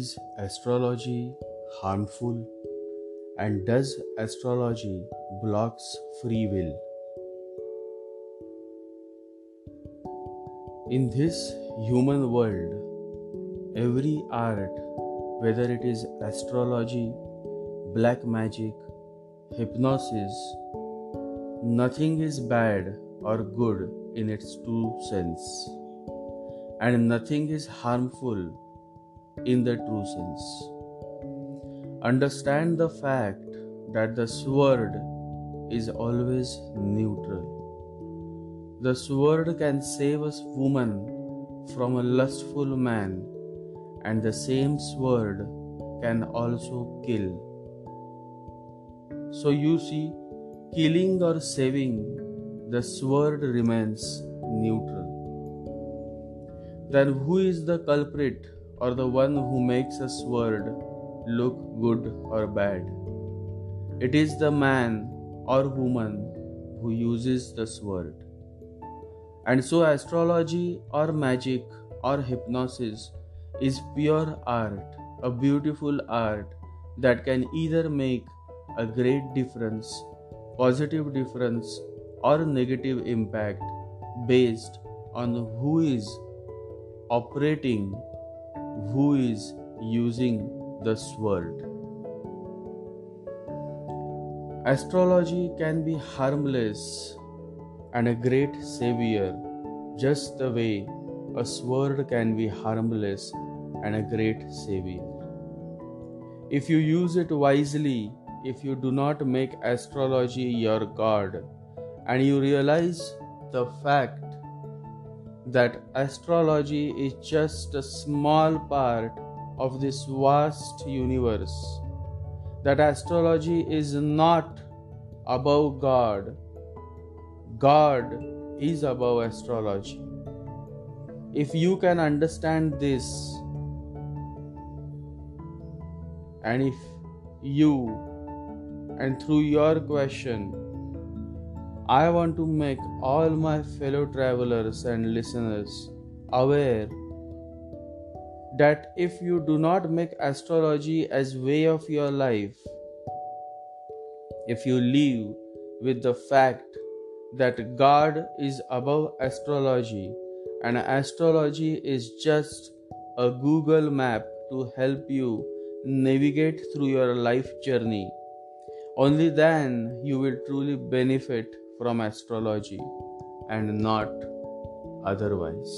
Is astrology harmful? And does astrology blocks free will? In this human world, every art, whether it is astrology, black magic, hypnosis, nothing is bad or good in its true sense, and nothing is harmful in the true sense. Understand the fact that the sword is always neutral. The sword can save a woman from a lustful man, and the same sword can also kill. So you see, killing or saving, the sword remains neutral. Then who is the culprit or the one who makes a sword look good or bad. It is the man or woman who uses the sword. And so, astrology or magic or hypnosis is pure art, a beautiful art that can either make a great difference, positive difference, or negative impact based on who is operating who is using the sword. Astrology can be harmless and a great savior, just the way a sword can be harmless and a great savior. If you use it wisely, if you do not make astrology your god, and you realize the fact that astrology is just a small part of this vast universe, that astrology is not above God, God is above astrology. If you can understand this, and if you, and through your question, I want to make all my fellow travelers and listeners aware that if you do not make astrology as way of your life, if you live with the fact that God is above astrology and astrology is just a Google map to help you navigate through your life journey, only then you will truly benefit from astrology and not otherwise.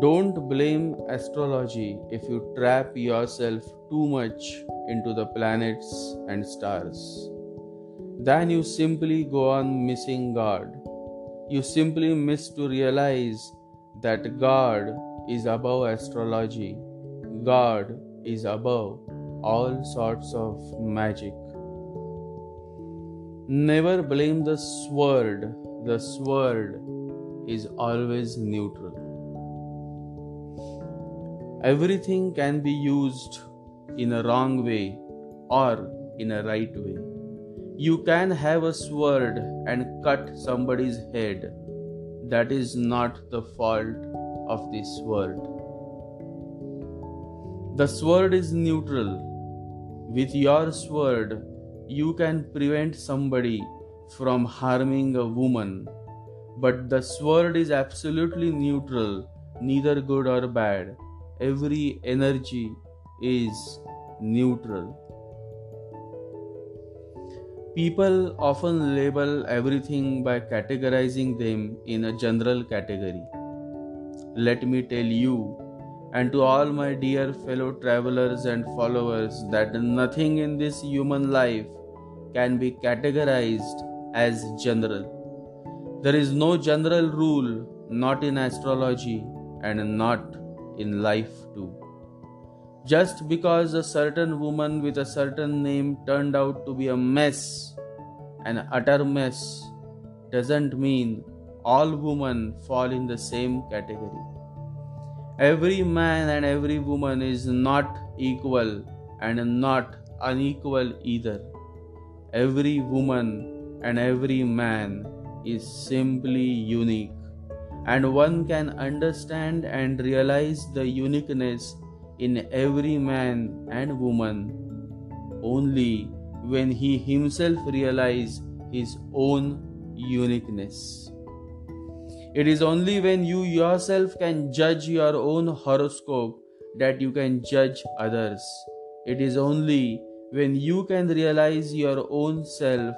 Don't blame astrology if you trap yourself too much into the planets and stars. Then you simply go on missing God. You simply miss to realize that God is above astrology. God is above all sorts of magic. Never blame the sword, the sword is always neutral. Everything can be used in a wrong way or in a right way. You can have a sword and cut somebody's head. That is not the fault of the sword. The sword is neutral. With your sword, you can prevent somebody from harming a woman, but the sword is absolutely neutral, neither good or bad. Every energy is neutral. People often label everything by categorizing them in a general category. Let me tell you and to all my dear fellow travelers and followers that nothing in this human life can be categorized as general. There is no general rule, not in astrology and not in life too. Just because a certain woman with a certain name turned out to be a mess, an utter mess, doesn't mean all women fall in the same category. Every man and every woman is not equal and not unequal either. Every woman and every man is simply unique, and one can understand and realize the uniqueness in every man and woman only when he himself realizes his own uniqueness. It is only when you yourself can judge your own horoscope that you can judge others. It is only when you can realize your own self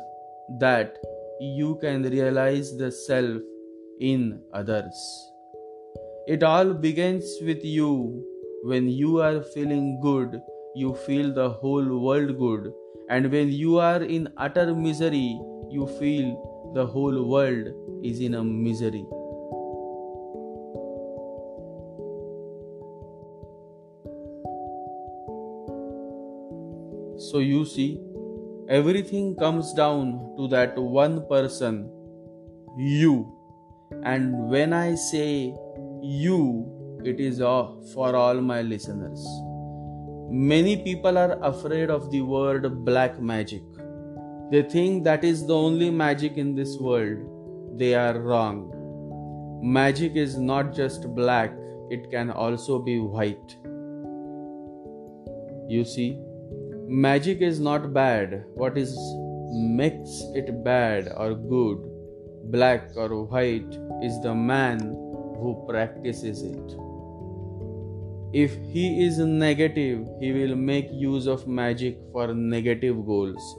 that you can realize the self in others. It all begins with you. When you are feeling good, you feel the whole world good. And when you are in utter misery, you feel the whole world is in a misery. So you see, everything comes down to that one person, you. And when I say you, it is uh, for all my listeners. Many people are afraid of the word black magic. They think that is the only magic in this world. They are wrong. Magic is not just black, it can also be white. You see, magic is not bad. What is makes it bad or good, black or white, is the man who practices it. If he is negative, he will make use of magic for negative goals.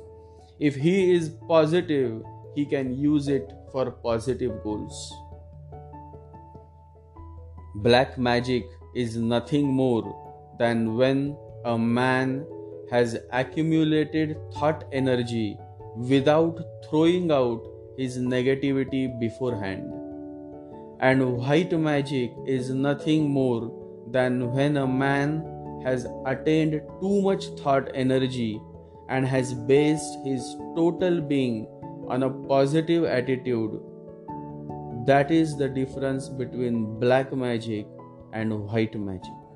If he is positive, he can use it for positive goals. Black magic is nothing more than when a man has accumulated thought energy without throwing out his negativity beforehand. And white magic is nothing more than when a man has attained too much thought energy and has based his total being on a positive attitude. That is the difference between black magic and white magic.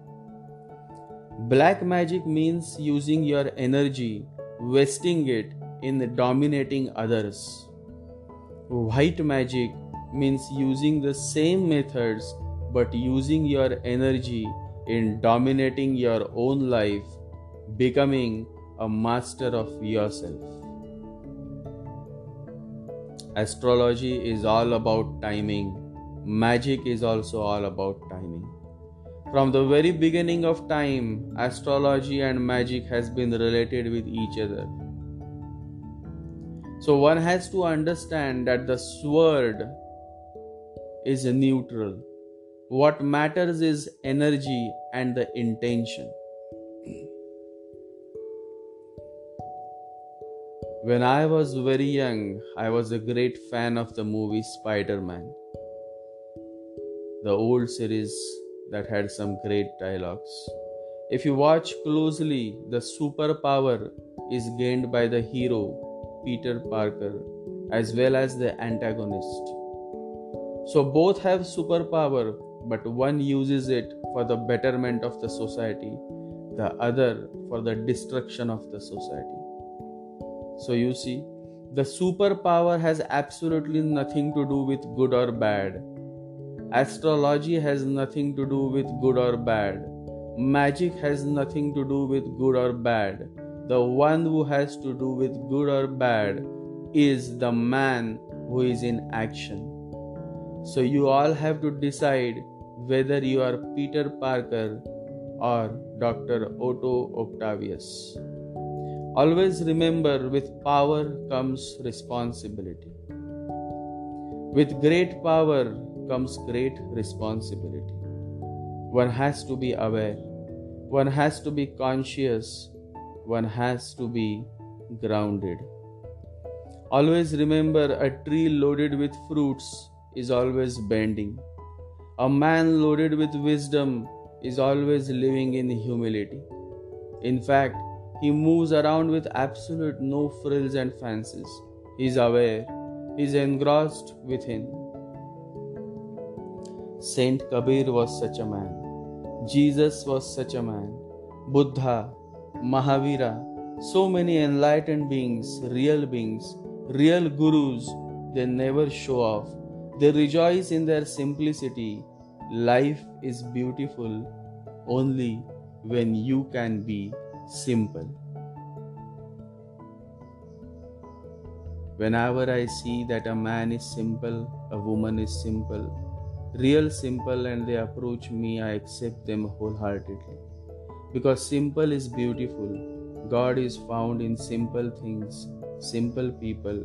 Black magic means using your energy, wasting it in dominating others. White magic means using the same methods but using your energy in dominating your own life, becoming a master of yourself. Astrology is all about timing, magic is also all about timing. From the very beginning of time, astrology and magic has been related with each other. So one has to understand that the sword is neutral. What matters is energy and the intention. When I was very young, I was a great fan of the movie Spider Man. The old series that had some great dialogues. If you watch closely, the superpower is gained by the hero, Peter Parker, as well as the antagonist. So both have superpower, but one uses it for the betterment of the society, the other for the destruction of the society. So you see, the superpower has absolutely nothing to do with good or bad Astrology has nothing to do with good or bad. Magic has nothing to do with good or bad. The one who has to do with good or bad is the man who is in action. So you all have to decide whether you are Peter Parker or Dr. Otto Octavius. Always remember with power comes responsibility. With great power comes great responsibility. One has to be aware, one has to be conscious, one has to be grounded. Always remember a tree loaded with fruits is always bending. A man loaded with wisdom is always living in humility. In fact, he moves around with absolute no frills and fancies. He is aware, he is engrossed within. Saint Kabir was such a man. Jesus was such a man. Buddha, Mahavira, so many enlightened beings, real beings, real gurus, they never show off. They rejoice in their simplicity. Life is beautiful only when you can be simple. Whenever I see that a man is simple, a woman is simple, real simple, and they approach me, I accept them wholeheartedly. Because simple is beautiful. God is found in simple things, simple people.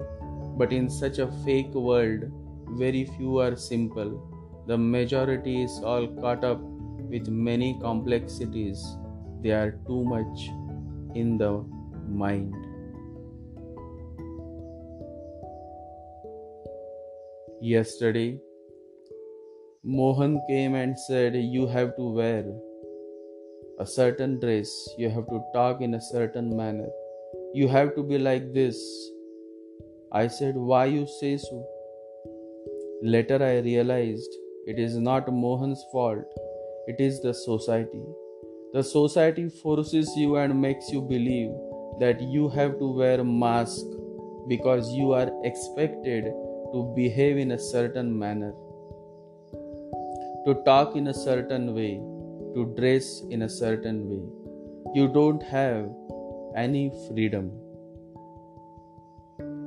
But in such a fake world, very few are simple. The majority is all caught up with many complexities. They are too much in the mind. Yesterday, Mohan came and said, You have to wear a certain dress, you have to talk in a certain manner, you have to be like this. I said, Why you say so? Later I realized it is not Mohan's fault, it is the society. The society forces you and makes you believe that you have to wear a mask because you are expected to behave in a certain manner, to talk in a certain way, to dress in a certain way. You don't have any freedom.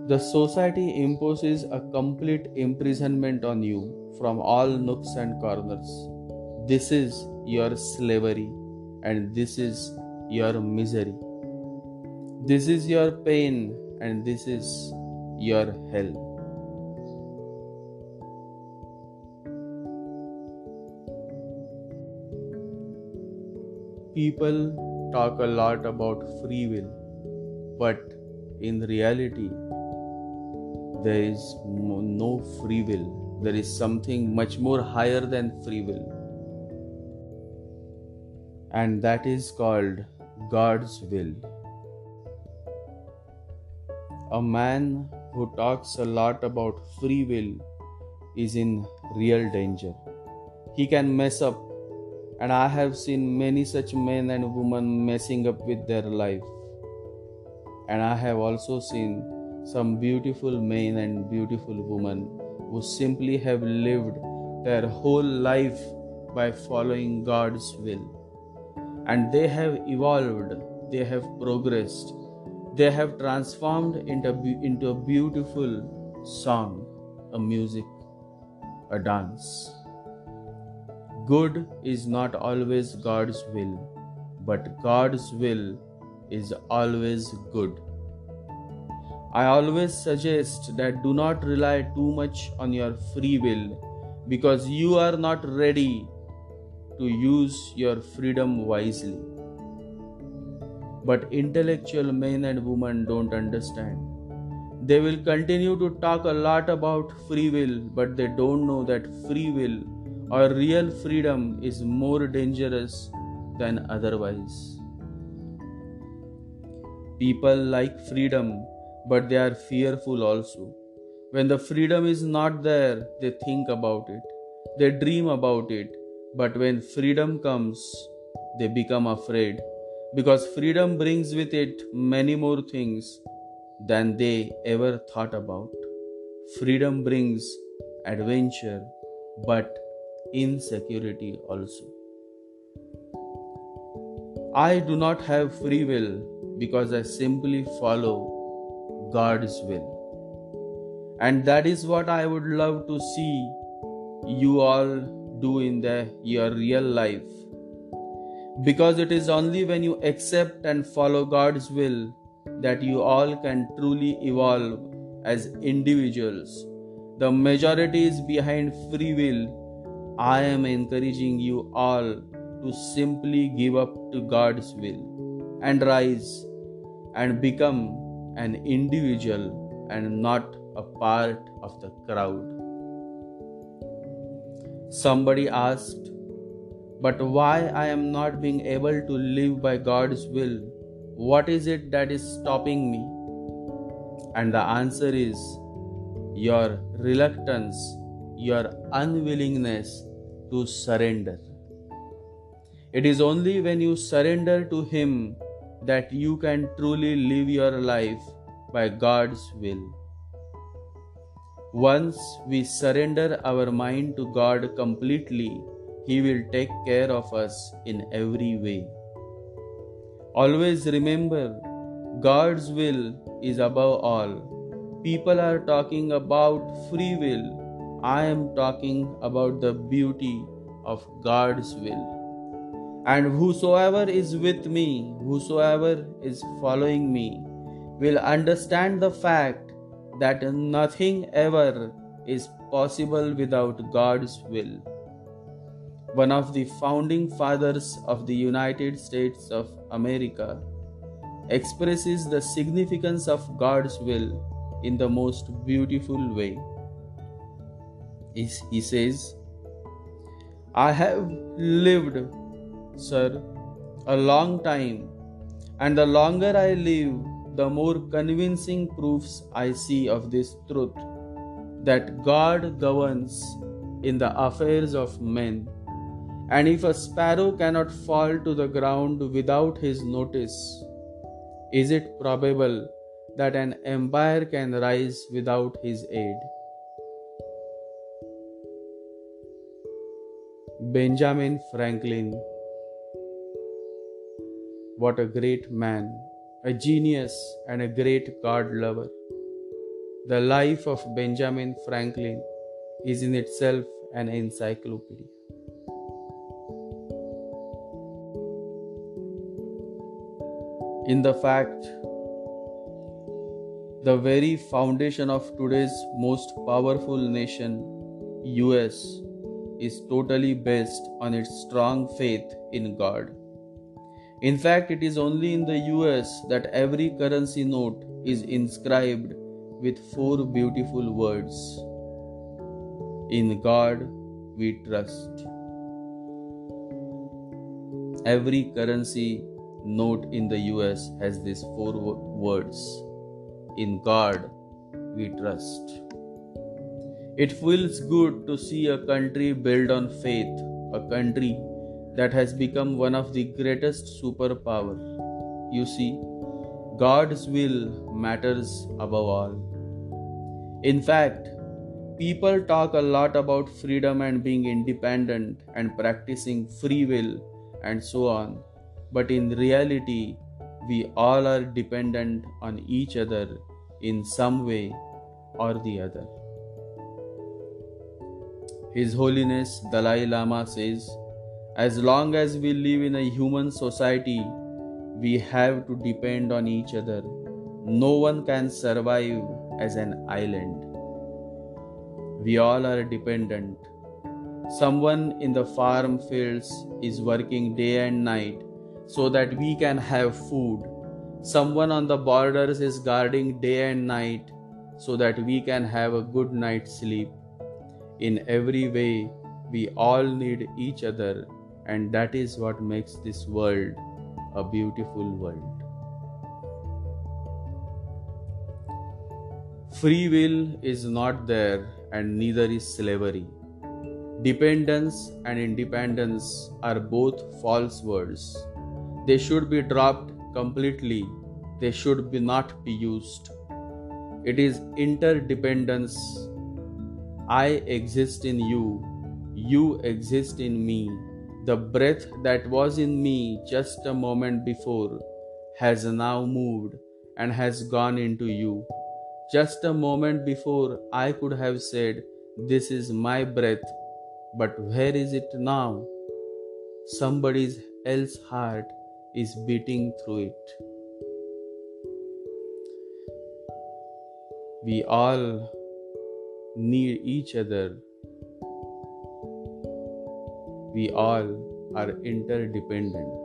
The society imposes a complete imprisonment on you from all nooks and corners. This is your slavery and this is your misery. This is your pain and this is your hell. People talk a lot about free will, but in reality, there is no free will. There is something much more higher than free will, and that is called God's will. A man who talks a lot about free will is in real danger. He can mess up and I have seen many such men and women messing up with their life. And I have also seen some beautiful men and beautiful women who simply have lived their whole life by following God's will. And they have evolved, they have progressed, they have transformed into, into a beautiful song, a music, a dance. Good is not always God's will, but God's will is always good. I always suggest that do not rely too much on your free will because you are not ready to use your freedom wisely. But intellectual men and women don't understand. They will continue to talk a lot about free will, but they don't know that free will or real freedom is more dangerous than otherwise. People like freedom, but they are fearful also. When the freedom is not there, they think about it, they dream about it, but when freedom comes, they become afraid because freedom brings with it many more things than they ever thought about. Freedom brings adventure, but insecurity also. I do not have free will because I simply follow God's will. And that is what I would love to see you all do in the, your real life. Because it is only when you accept and follow God's will that you all can truly evolve as individuals. The majority is behind free will I am encouraging you all to simply give up to God's will and rise and become an individual and not a part of the crowd. Somebody asked, But why I am not being able to live by God's will? What is it that is stopping me? And the answer is your reluctance, your unwillingness to surrender. It is only when you surrender to Him that you can truly live your life by God's will. Once we surrender our mind to God completely, He will take care of us in every way. Always remember, God's will is above all. People are talking about free will. I am talking about the beauty of God's will. And whosoever is with me, whosoever is following me, will understand the fact that nothing ever is possible without God's will. One of the founding fathers of the United States of America expresses the significance of God's will in the most beautiful way. He says, I have lived, sir, a long time, and the longer I live, the more convincing proofs I see of this truth that God governs in the affairs of men. And if a sparrow cannot fall to the ground without his notice, is it probable that an empire can rise without his aid? Benjamin Franklin. What a great man, a genius, and a great God lover. The life of Benjamin Franklin is in itself an encyclopedia. In the fact, the very foundation of today's most powerful nation, US, is totally based on its strong faith in God. In fact, it is only in the US that every currency note is inscribed with four beautiful words In God we trust. Every currency note in the US has these four words In God we trust. It feels good to see a country built on faith, a country that has become one of the greatest superpower. You see, God's will matters above all. In fact, people talk a lot about freedom and being independent and practicing free will and so on, but in reality, we all are dependent on each other in some way or the other. His Holiness Dalai Lama says, as long as we live in a human society, we have to depend on each other. No one can survive as an island. We all are dependent. Someone in the farm fields is working day and night so that we can have food. Someone on the borders is guarding day and night so that we can have a good night's sleep. In every way, we all need each other, and that is what makes this world a beautiful world. Free will is not there, and neither is slavery. Dependence and independence are both false words. They should be dropped completely, they should be not be used. It is interdependence. I exist in you, you exist in me. The breath that was in me just a moment before has now moved and has gone into you. Just a moment before, I could have said, This is my breath, but where is it now? Somebody else's heart is beating through it. We all need each other. We all are interdependent.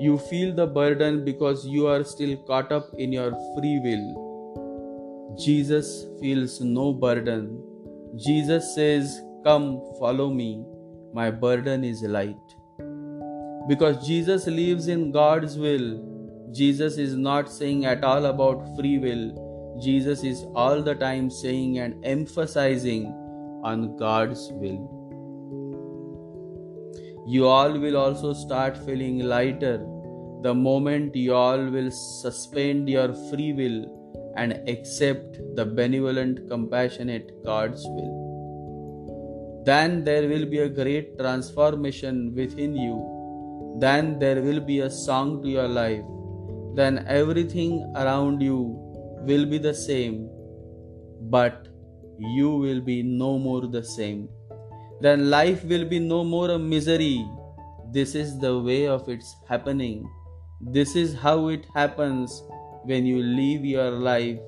You feel the burden because you are still caught up in your free will Jesus feels no burden. Jesus says, Come, follow me. My burden is light. Because Jesus lives in God's will, Jesus is not saying at all about free will. Jesus is all the time saying and emphasizing on God's will. You all will also start feeling lighter the moment you all will suspend your free will and accept the benevolent, compassionate God's will. Then there will be a great transformation within you. then there will be a song to your life. Then everything around you will be the same, but you will be no more the same. Then life will be no more a misery. This is the way of its happening. This is how it happens when you live your life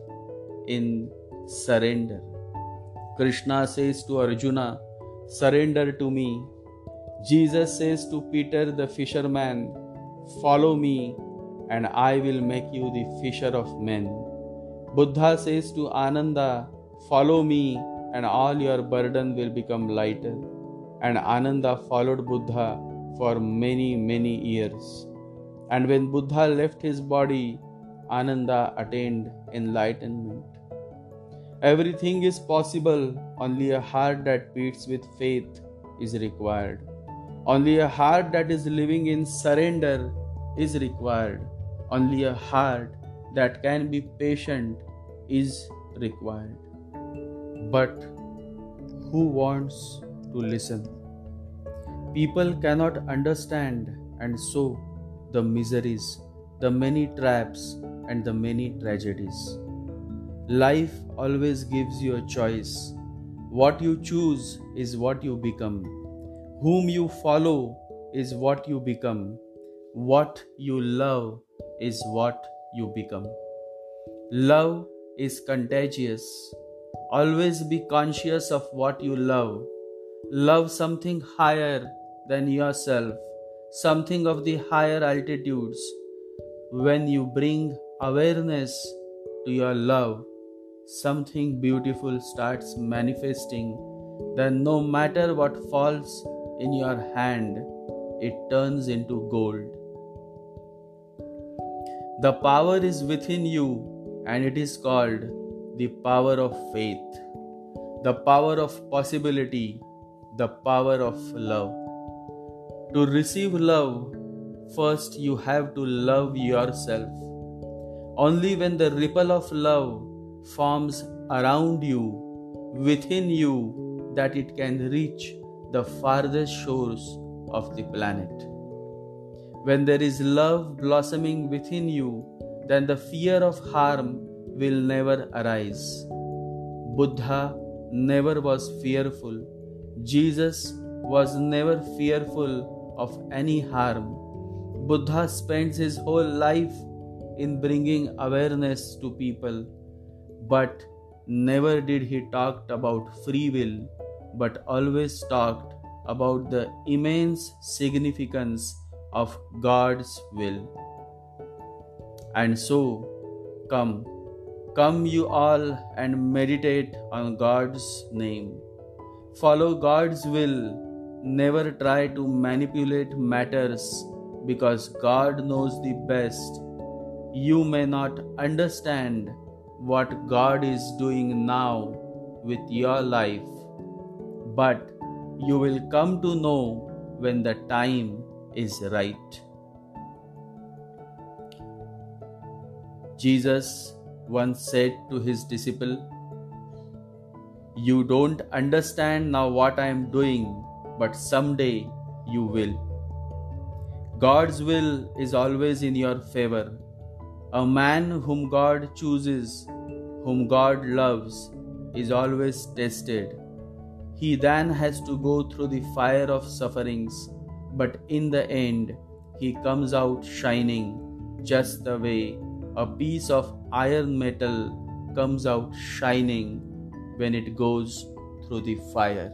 in surrender. Krishna says to Arjuna, Surrender to me. Jesus says to Peter the fisherman, Follow me, and I will make you the fisher of men. Buddha says to Ananda, Follow me, and all your burden will become lighter. And Ananda followed Buddha for many, many years. And when Buddha left his body, Ananda attained enlightenment. Everything is possible, only a heart that beats with faith is required. Only a heart that is living in surrender is required. Only a heart that can be patient is required. But who wants to listen? People cannot understand, and so the miseries, the many traps, and the many tragedies. Life always gives you a choice. What you choose is what you become. Whom you follow is what you become. What you love is what you become. Love is contagious. Always be conscious of what you love. Love something higher than yourself, something of the higher altitudes. When you bring awareness to your love, something beautiful starts manifesting. Then, no matter what falls in your hand, it turns into gold. The power is within you, and it is called the power of faith, the power of possibility, the power of love. To receive love, first you have to love yourself. Only when the ripple of love forms around you, within you, that it can reach the farthest shores of the planet. When there is love blossoming within you, then the fear of harm will never arise. Buddha never was fearful. Jesus was never fearful of any harm. Buddha spends his whole life in bringing awareness to people, but never did he talk about free will, but always talked about the immense significance of God's will. And so, come, come you all and meditate on God's name. Follow God's will. Never try to manipulate matters because God knows the best you may not understand what God is doing now with your life, but you will come to know when the time is right. Jesus once said to his disciple, You don't understand now what I am doing, but someday you will. God's will is always in your favor a man whom God chooses, whom God loves, is always tested. He then has to go through the fire of sufferings, but in the end, he comes out shining, just the way a piece of iron metal comes out shining when it goes through the fire.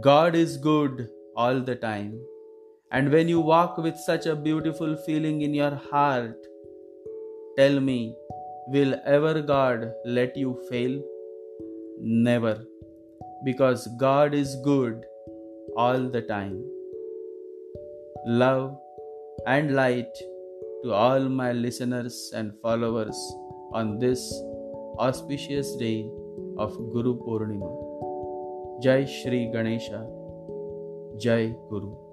God is good all the time. And when you walk with such a beautiful feeling in your heart, tell me, will ever God let you fail? Never. Because God is good all the time. Love and light to all my listeners and followers on this auspicious day of Guru Purnima. Jai Shri Ganesha. Jai Guru.